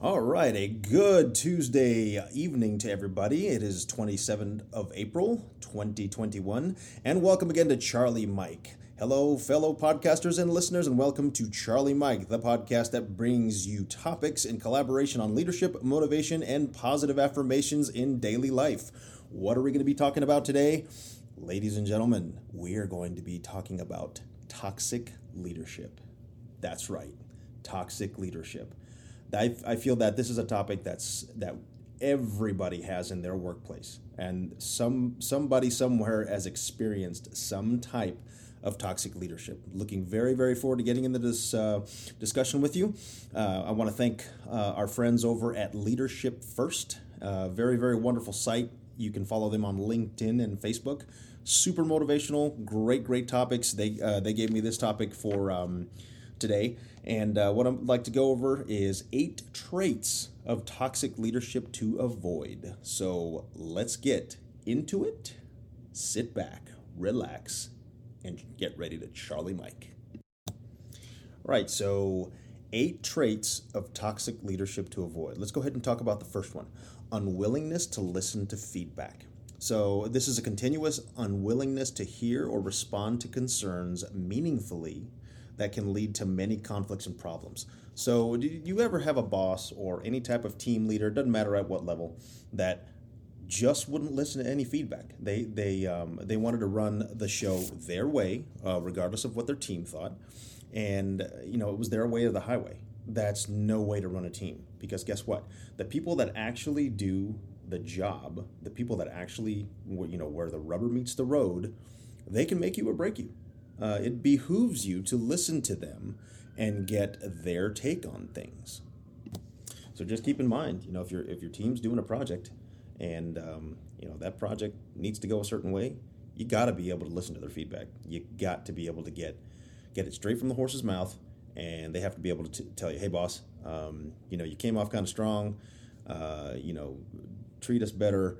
All right, a good Tuesday evening to everybody. It is 27th of April, 2021, and welcome again to Charlie Mike. Hello, fellow podcasters and listeners, and welcome to Charlie Mike, the podcast that brings you topics in collaboration on leadership, motivation, and positive affirmations in daily life. What are we going to be talking about today? Ladies and gentlemen, we are going to be talking about toxic leadership. That's right, toxic leadership. I, I feel that this is a topic that's that everybody has in their workplace, and some somebody somewhere has experienced some type of toxic leadership. Looking very, very forward to getting into this uh, discussion with you. Uh, I want to thank uh, our friends over at Leadership First. Uh, very, very wonderful site. You can follow them on LinkedIn and Facebook. Super motivational, great, great topics. They uh, they gave me this topic for um, today, and uh, what I'd like to go over is eight traits of toxic leadership to avoid. So let's get into it. Sit back, relax, and get ready to Charlie Mike. All right, so eight traits of toxic leadership to avoid. Let's go ahead and talk about the first one unwillingness to listen to feedback. So, this is a continuous unwillingness to hear or respond to concerns meaningfully that can lead to many conflicts and problems. So, do you ever have a boss or any type of team leader, doesn't matter at what level, that just wouldn't listen to any feedback. They they um, they wanted to run the show their way, uh, regardless of what their team thought, and you know it was their way or the highway. That's no way to run a team because guess what? The people that actually do the job, the people that actually you know where the rubber meets the road, they can make you or break you uh, it behooves you to listen to them and get their take on things. So just keep in mind, you know, if your if your team's doing a project and um, you know that project needs to go a certain way, you got to be able to listen to their feedback. You got to be able to get get it straight from the horse's mouth, and they have to be able to t- tell you, "Hey, boss, um, you know, you came off kind of strong. Uh, you know, treat us better.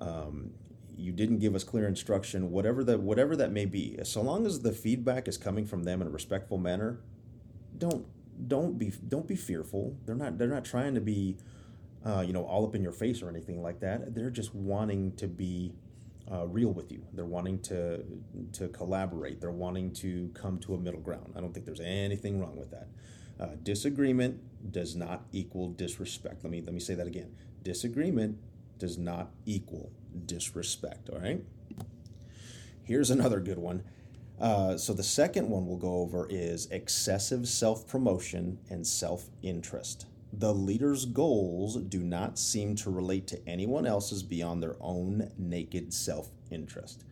Um, you didn't give us clear instruction, whatever that whatever that may be. So long as the feedback is coming from them in a respectful manner, don't don't be don't be fearful. They're not they're not trying to be uh, you know all up in your face or anything like that. They're just wanting to be uh, real with you. They're wanting to to collaborate. They're wanting to come to a middle ground. I don't think there's anything wrong with that. Uh, disagreement does not equal disrespect. Let me let me say that again. Disagreement does not equal disrespect. All right. Here's another good one. Uh, so the second one we'll go over is excessive self promotion and self interest. The leader's goals do not seem to relate to anyone else's beyond their own naked self interest.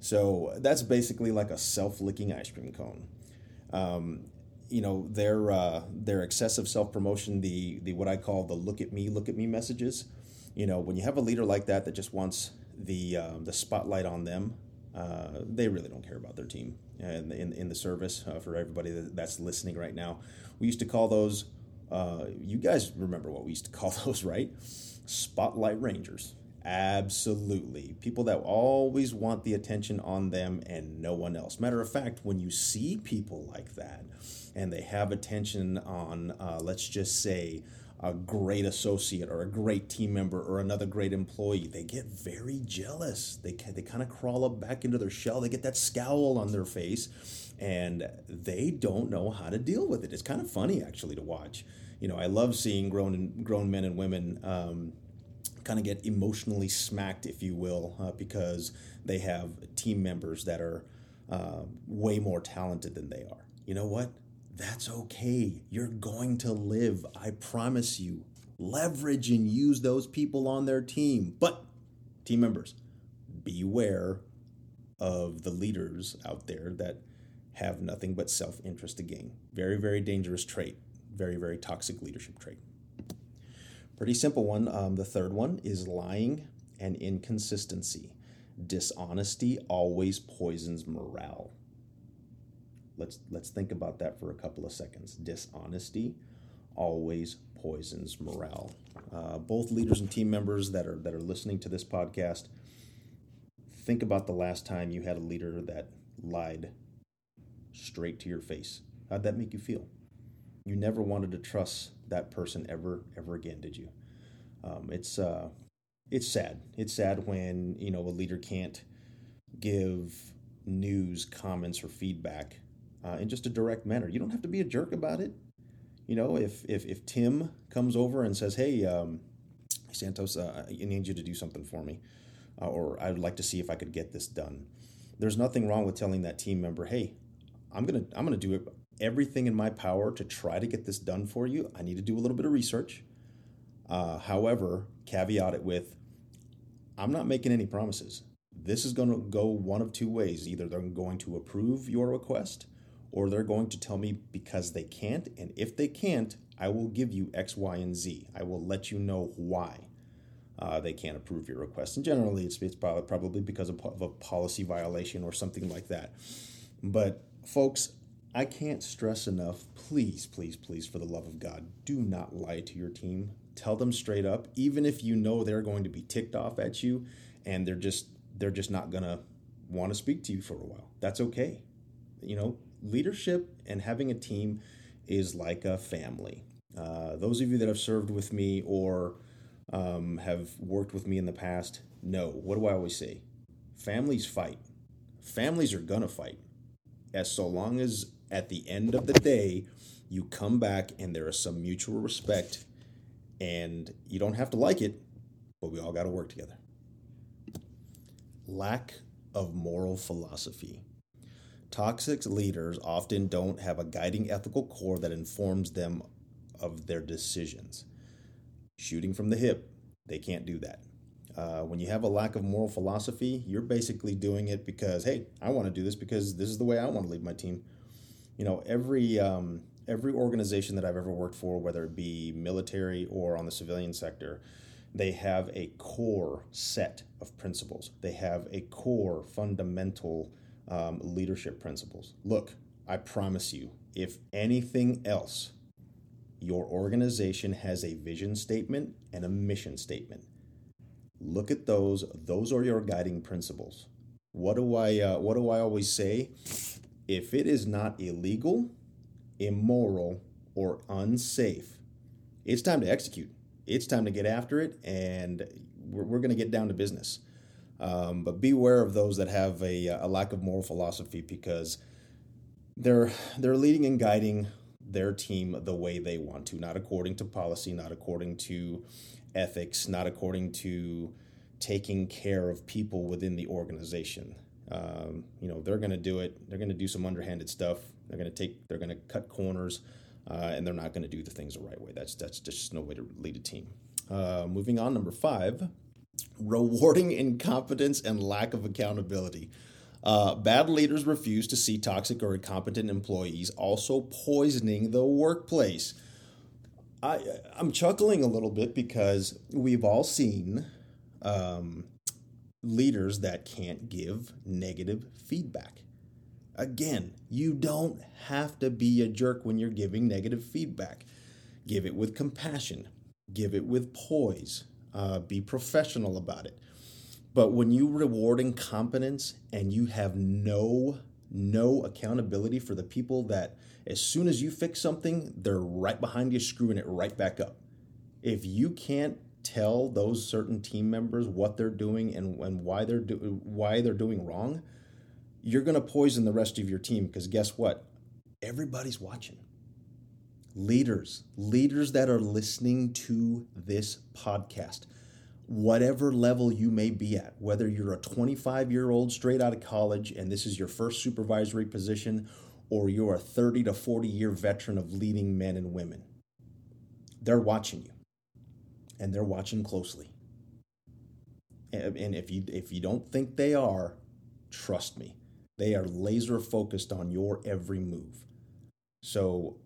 So that's basically like a self licking ice cream cone. Um, you know their uh, their excessive self promotion, the the what I call the look at me, look at me messages you know, when you have a leader like that that just wants the um, the spotlight on them, uh, they really don't care about their team and in, in the service uh, for everybody that's listening right now. We used to call those. Uh, you guys remember what we used to call those, right? Spotlight Rangers. Absolutely. People that always want the attention on them and no one else. Matter of fact, when you see people like that and they have attention on, uh, let's just say, a great associate or a great team member or another great employee, they get very jealous. They they kind of crawl up back into their shell. They get that scowl on their face, and they don't know how to deal with it. It's kind of funny actually to watch. You know, I love seeing grown grown men and women. Um, kind of get emotionally smacked, if you will, uh, because they have team members that are uh, way more talented than they are. You know what? That's okay. You're going to live. I promise you. Leverage and use those people on their team. But, team members, beware of the leaders out there that have nothing but self interest to gain. Very, very dangerous trait. Very, very toxic leadership trait. Pretty simple one. Um, the third one is lying and inconsistency. Dishonesty always poisons morale. Let's let's think about that for a couple of seconds. Dishonesty always poisons morale. Uh, both leaders and team members that are that are listening to this podcast, think about the last time you had a leader that lied straight to your face. How'd that make you feel? you never wanted to trust that person ever ever again, did you? Um, it's uh, it's sad. It's sad when you know a leader can't give news, comments, or feedback uh, in just a direct manner. You don't have to be a jerk about it. You know, if if if Tim comes over and says, "Hey, um, Santos, uh, I need you to do something for me," uh, or I would like to see if I could get this done. There's nothing wrong with telling that team member, "Hey, I'm gonna I'm gonna do everything in my power to try to get this done for you. I need to do a little bit of research. Uh, however, caveat it with, I'm not making any promises. This is going to go one of two ways. Either they're going to approve your request, or they're going to tell me because they can't. And if they can't, I will give you X, Y, and Z. I will let you know why uh, they can't approve your request. And generally, it's, it's probably because of, of a policy violation or something like that. But, folks, I can't stress enough please, please, please, for the love of God, do not lie to your team. Tell them straight up, even if you know they're going to be ticked off at you and they're just they're just not to want to speak to you for a while. That's okay. You know, leadership and having a team is like a family. Uh, those of you that have served with me or um, have worked with me in the past know what do I always say? Families fight. Families are gonna fight. As so long as at the end of the day you come back and there is some mutual respect and you don't have to like it, but we all got to work together. Lack of moral philosophy. Toxic leaders often don't have a guiding ethical core that informs them of their decisions. Shooting from the hip, they can't do that. Uh, when you have a lack of moral philosophy, you're basically doing it because, hey, I want to do this because this is the way I want to lead my team. You know, every um, every organization that I've ever worked for, whether it be military or on the civilian sector, they have a core set of principles. They have a core fundamental um, leadership principles. Look, I promise you, if anything else, your organization has a vision statement and a mission statement. Look at those. Those are your guiding principles. What do I uh, What do I always say? If it is not illegal, immoral, or unsafe, it's time to execute. It's time to get after it, and we're, we're going to get down to business. Um, but beware of those that have a, a lack of moral philosophy because they're they're leading and guiding their team the way they want to, not according to policy, not according to ethics, not according to taking care of people within the organization. Um, you know, they're going to do it. They're going to do some underhanded stuff. They're going to take. They're going to cut corners, uh, and they're not going to do the things the right way. That's that's just no way to lead a team. Uh, moving on, number five rewarding incompetence and lack of accountability. Uh, bad leaders refuse to see toxic or incompetent employees, also poisoning the workplace. I, I'm chuckling a little bit because we've all seen um, leaders that can't give negative feedback. Again, you don't have to be a jerk when you're giving negative feedback. Give it with compassion, give it with poise, uh, be professional about it. But when you reward incompetence and you have no no accountability for the people that as soon as you fix something, they're right behind you screwing it right back up. If you can't tell those certain team members what they're doing and, and why they're do, why they're doing wrong, you're going to poison the rest of your team because guess what? Everybody's watching leaders, leaders that are listening to this podcast, whatever level you may be at, whether you're a 25 year old straight out of college and this is your first supervisory position, or you're a 30 to 40 year veteran of leading men and women, they're watching you and they're watching closely. And if you if you don't think they are, trust me, they are laser focused on your every move. So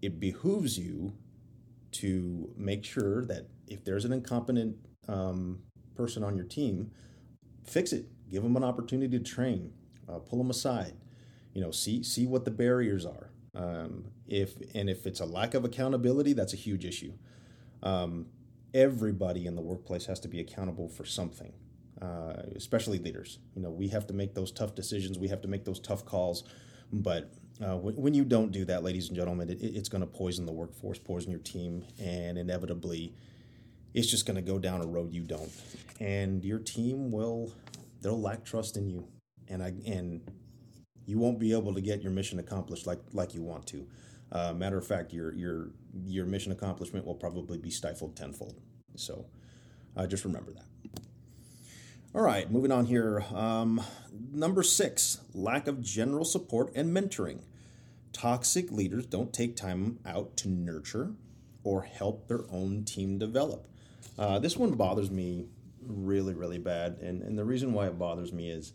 it behooves you to make sure that if there's an incompetent um, person on your team, fix it. Give them an opportunity to train. Uh, pull them aside. You know, see see what the barriers are. Um, if and if it's a lack of accountability, that's a huge issue. Um, everybody in the workplace has to be accountable for something, uh, especially leaders. You know, we have to make those tough decisions. We have to make those tough calls. But Uh, when, when, you don't do that, ladies and gentlemen, it, it's going to poison the workforce, poison your team, and inevitably, it's just going to go down a road you don't. And your team will, they'll lack trust in you, and I and you won't be able to get your mission accomplished like like you want to. Uh, matter of fact, your your your mission accomplishment will probably be stifled tenfold. So, uh, just remember that. All right, moving on here. Um, number six, lack of general support and mentoring. Toxic leaders don't take time out to nurture or help their own team develop. Uh, this one bothers me really, really bad. And, and the reason why it bothers me is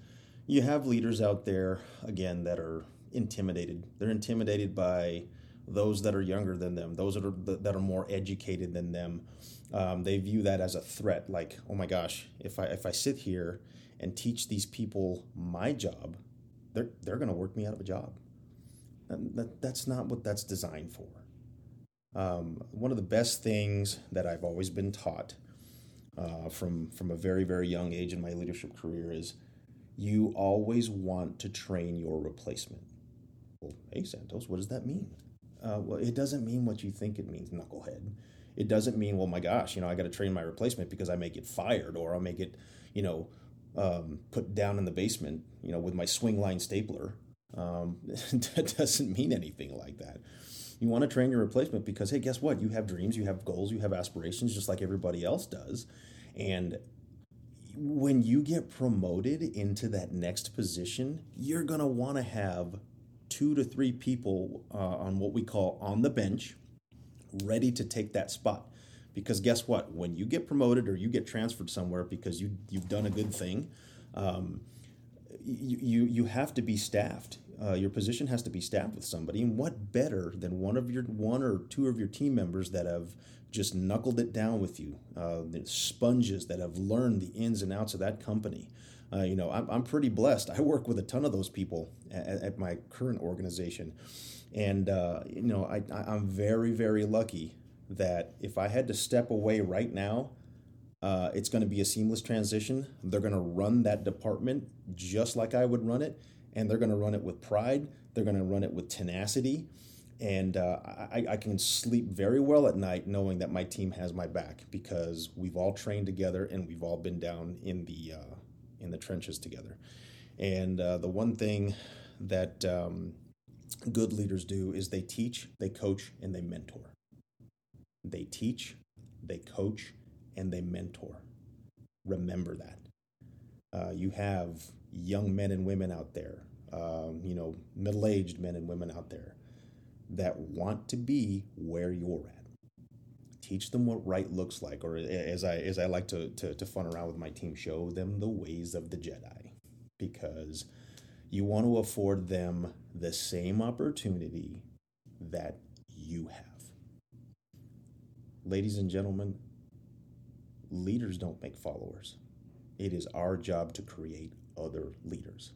you have leaders out there, again, that are intimidated. They're intimidated by those that are younger than them, those that are, that are more educated than them um, they view that as a threat. Like, oh my gosh, if I if I sit here and teach these people my job, they're they're going to work me out of a job. And that, that's not what that's designed for. Um, one of the best things that I've always been taught uh, from from a very very young age in my leadership career is you always want to train your replacement. Well, hey Santos, what does that mean? Uh, well, it doesn't mean what you think it means, knucklehead it doesn't mean, well, my gosh, you know, I got to train my replacement because I may get fired or I may get, you know, um, put down in the basement, you know, with my Swingline stapler. Um, that doesn't mean anything like that. You want to train your replacement because, hey, guess what? You have dreams, you have goals, you have aspirations, just like everybody else does. And when you get promoted into that next position, you're going to want to have two to three people uh, on what we call on the bench ready to take that spot. Because guess what? When you get promoted or you get transferred somewhere because you you've done a good thing, um, you, you you have to be staffed. Uh, your position has to be staffed with somebody, and what better than one of your one or two of your team members that have just knuckled it down with you, uh, sponges that have learned the ins and outs of that company. Uh, you know, I'm, I'm pretty blessed. I work with a ton of those people at, at my current organization. And, uh, you know, I, I'm very, very lucky that if I had to step away right now, uh, it's going to be a seamless transition. They're going to run that department just like I would run it, and they're going to run it with pride. They're going to run it with tenacity. And uh, I, I, can sleep very well at night knowing that my team has my back because we've all trained together and we've all been down in the uh, in the trenches together. And uh, the one thing that um, good leaders do is they teach, they coach, and they mentor. They teach, they coach, and they mentor. Remember that. Uh, you have young men and women out there, um, you know, middle aged men and women out there that want to be where you're at. Teach them what right looks like, or as I as I like to, to, to fun around with my team, show them the ways of the Jedi, because you want to afford them the same opportunity that you have. Ladies and gentlemen, leaders don't make followers. It is our job to create other leaders.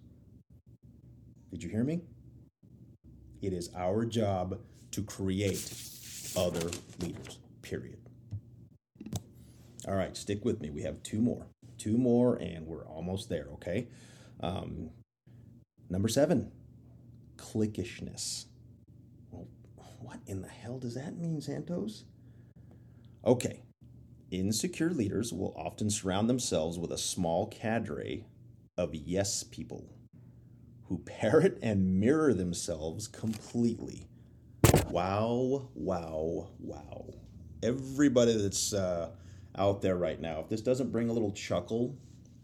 Did you hear me? It is our job to create other leaders, period. All right, stick with me. We have two more. Two more, and we're almost there, okay? Um, Number seven, cliquishness. Well, what in the hell does that mean, Santos? Okay, insecure leaders will often surround themselves with a small cadre of yes people who parrot and mirror themselves completely. Wow, wow, wow. Everybody that's uh, out there right now, if this doesn't bring a little chuckle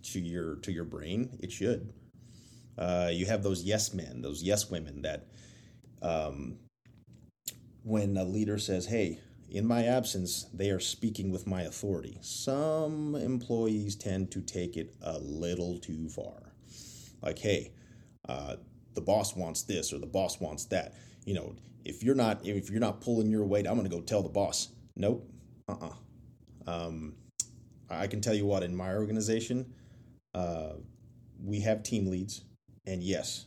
to your to your brain, it should. Uh, you have those yes men, those yes women that um, when a leader says, hey, in my absence, they are speaking with my authority. Some employees tend to take it a little too far. Like, hey, uh, the boss wants this or the boss wants that. You know, if you're not if you're not pulling your weight, I'm going to go tell the boss. Nope. Uh-uh. Um, I can tell you what, in my organization, uh, we have team leads and yes,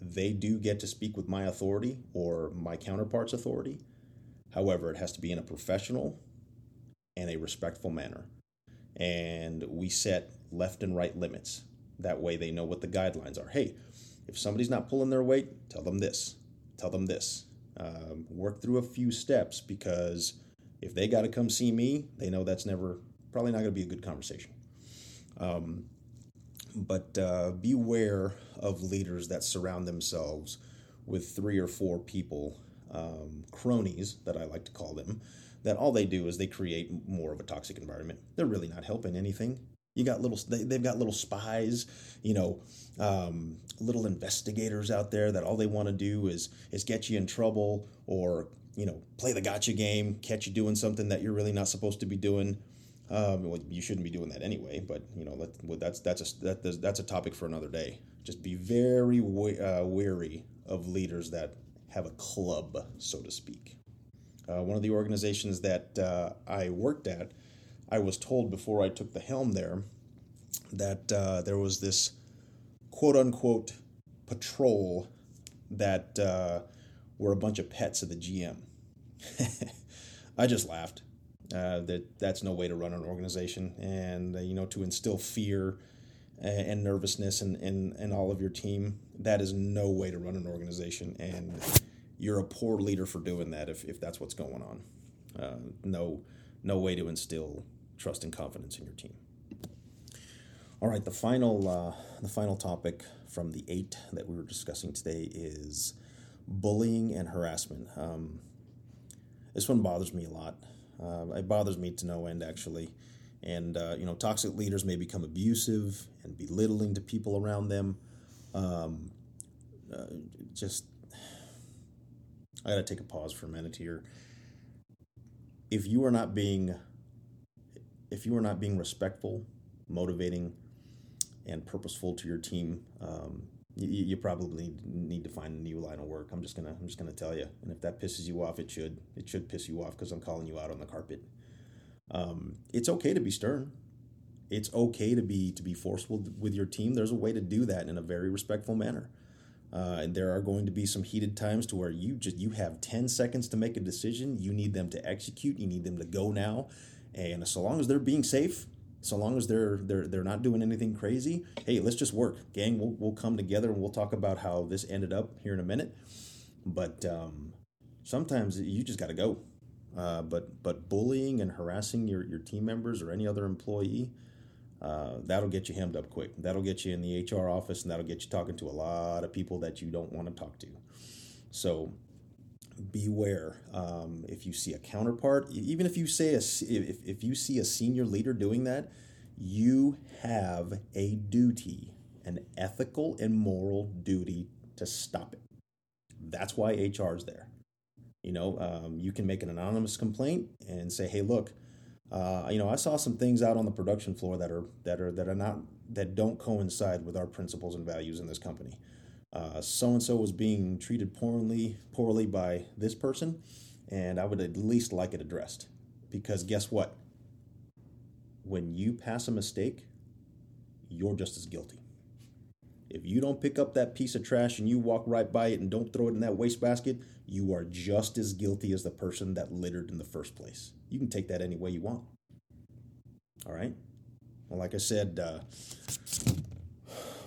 they do get to speak with my authority or my counterpart's authority. However, it has to be in a professional and a respectful manner. And we set left and right limits. That way they know what the guidelines are. Hey, if somebody's not pulling their weight, tell them this. tell them this um, work through a few steps because if they got to come see me, they know that's never probably not going to be a good conversation. Um, but uh, beware of leaders that surround themselves with three or four people, um, cronies that I like to call them, that all they do is they create more of a toxic environment. They're really not helping anything. You got little, they, they've got little spies, you know, um, little investigators out there that all they want to do is is get you in trouble or you know play the gotcha game, catch you doing something that you're really not supposed to be doing. Um, well, you shouldn't be doing that anyway, but you know that, that's that's a that, that's a topic for another day. Just be very uh, wary of leaders that have a club, so to speak. Uh, one of the organizations that uh, I worked at, I was told before I took the helm there that uh, there was this quote unquote patrol that uh, were a bunch of pets of the GM. I just laughed. Uh, that that's no way to run an organization, and uh, you know to instill fear and, and nervousness in, in, in all of your team. That is no way to run an organization, and you're a poor leader for doing that if, if that's what's going on. Uh, no no way to instill trust and confidence in your team. All right, the final uh, the final topic from the eight that we were discussing today is bullying and harassment. Um, this one bothers me a lot. Uh, it bothers me to no end, actually. And uh, you know, toxic leaders may become abusive and belittling to people around them. Um, uh, just, I got to take a pause for a minute here. If you are not being, if you are not being respectful, motivating, and purposeful to your team, um, you, you, probably need to find a new line of work. I'm just gonna I'm just gonna tell you. And if that pisses you off, it should it should piss you off because I'm calling you out on the carpet. Um, it's okay to be stern. It's okay to be to be forceful with your team. There's a way to do that in a very respectful manner. Uh, and there are going to be some heated times to where you just you have 10 seconds to make a decision you need them to execute you need them to go now and so long as they're being safe so long as they're they're they're not doing anything crazy hey let's just work. Gang we'll, we'll come together and we'll talk about how this ended up here in a minute. But um, sometimes you just got to go. Uh, but but bullying and harassing your, your team members or any other employee uh, that'll get you hemmed up quick. That'll get you in the hr office and that'll get you talking to a lot of people that you don't want to talk to. So beware um, if you see a counterpart. Even if you say a, if, if you see a senior leader doing that you have a duty an ethical and moral duty to stop it. That's why hr is there. You know um, you can make an anonymous complaint and say hey look uh, you know i saw some things out on the production floor that are that are that are not that don't coincide with our principles and values in this company so and so was being treated poorly poorly by this person, and I would at least like it addressed. Because guess what? When you pass a mistake, you're just as guilty. If you don't pick up that piece of trash and you walk right by it and don't throw it in that wastebasket, you are just as guilty as the person that littered in the first place. You can take that any way you want. All right? Well, like I said, uh,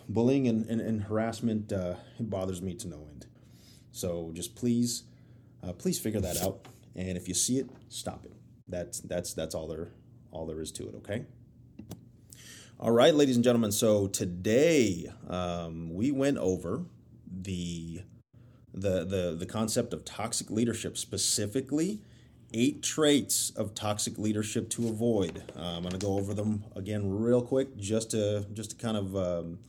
bullying and, and, and harassment uh, bothers me to no end. So just please, uh, please figure that out. And if you see it, stop it. That's that's that's all there all there is to it. Okay. All right, ladies and gentlemen. So today um, we went over the the the the concept of toxic leadership specifically eight traits of toxic leadership to avoid. Uh, I'm going to go over them again real quick, just to just to kind of um,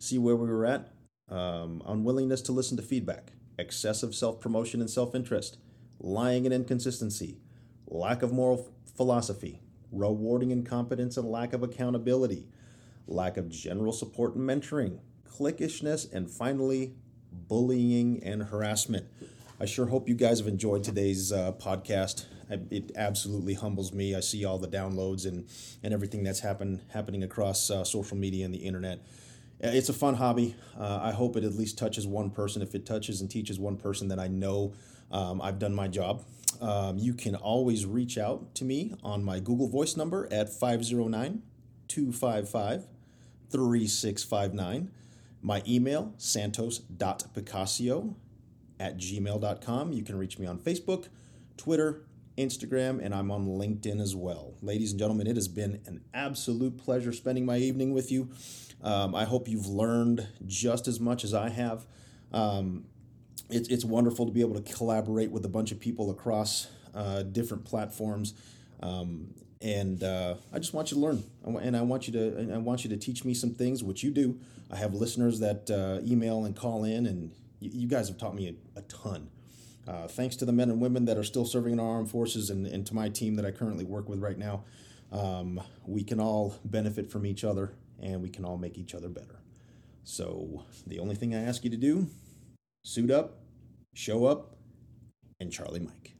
see where we were at. Um, unwillingness to listen to feedback, excessive self promotion and self interest, lying and inconsistency, lack of moral philosophy, rewarding incompetence and lack of accountability, lack of general support and mentoring, cliquishness, and finally, bullying and harassment. I sure hope you guys have enjoyed today's uh, podcast. It absolutely humbles me. I see all the downloads and, and everything that's happen, happening across uh, social media and the internet it's a fun hobby. Uh, I hope it at least touches one person. If it touches and teaches one person, then I know um, I've done my job. Um, you can always reach out to me on my Google Voice number at 509 255 3659. My email, santos.picacio at gmail.com. You can reach me on Facebook, Twitter, Instagram, and I'm on LinkedIn as well. Ladies and gentlemen, it has been an absolute pleasure spending my evening with you. Um, I hope you've learned just as much as I have. Um, it's, it's wonderful to be able to collaborate with a bunch of people across uh, different platforms. Um, and uh, I just want you to learn, and I want you to, I want you to teach me some things, which you do. I have listeners that uh, email and call in, and you, you guys have taught me a, a ton. Uh, thanks to the men and women that are still serving in our armed forces, and, and to my team that I currently work with right now, um, we can all benefit from each other, and we can all make each other better. So the only thing I ask you to do, suit up, show up, and Charlie Mike.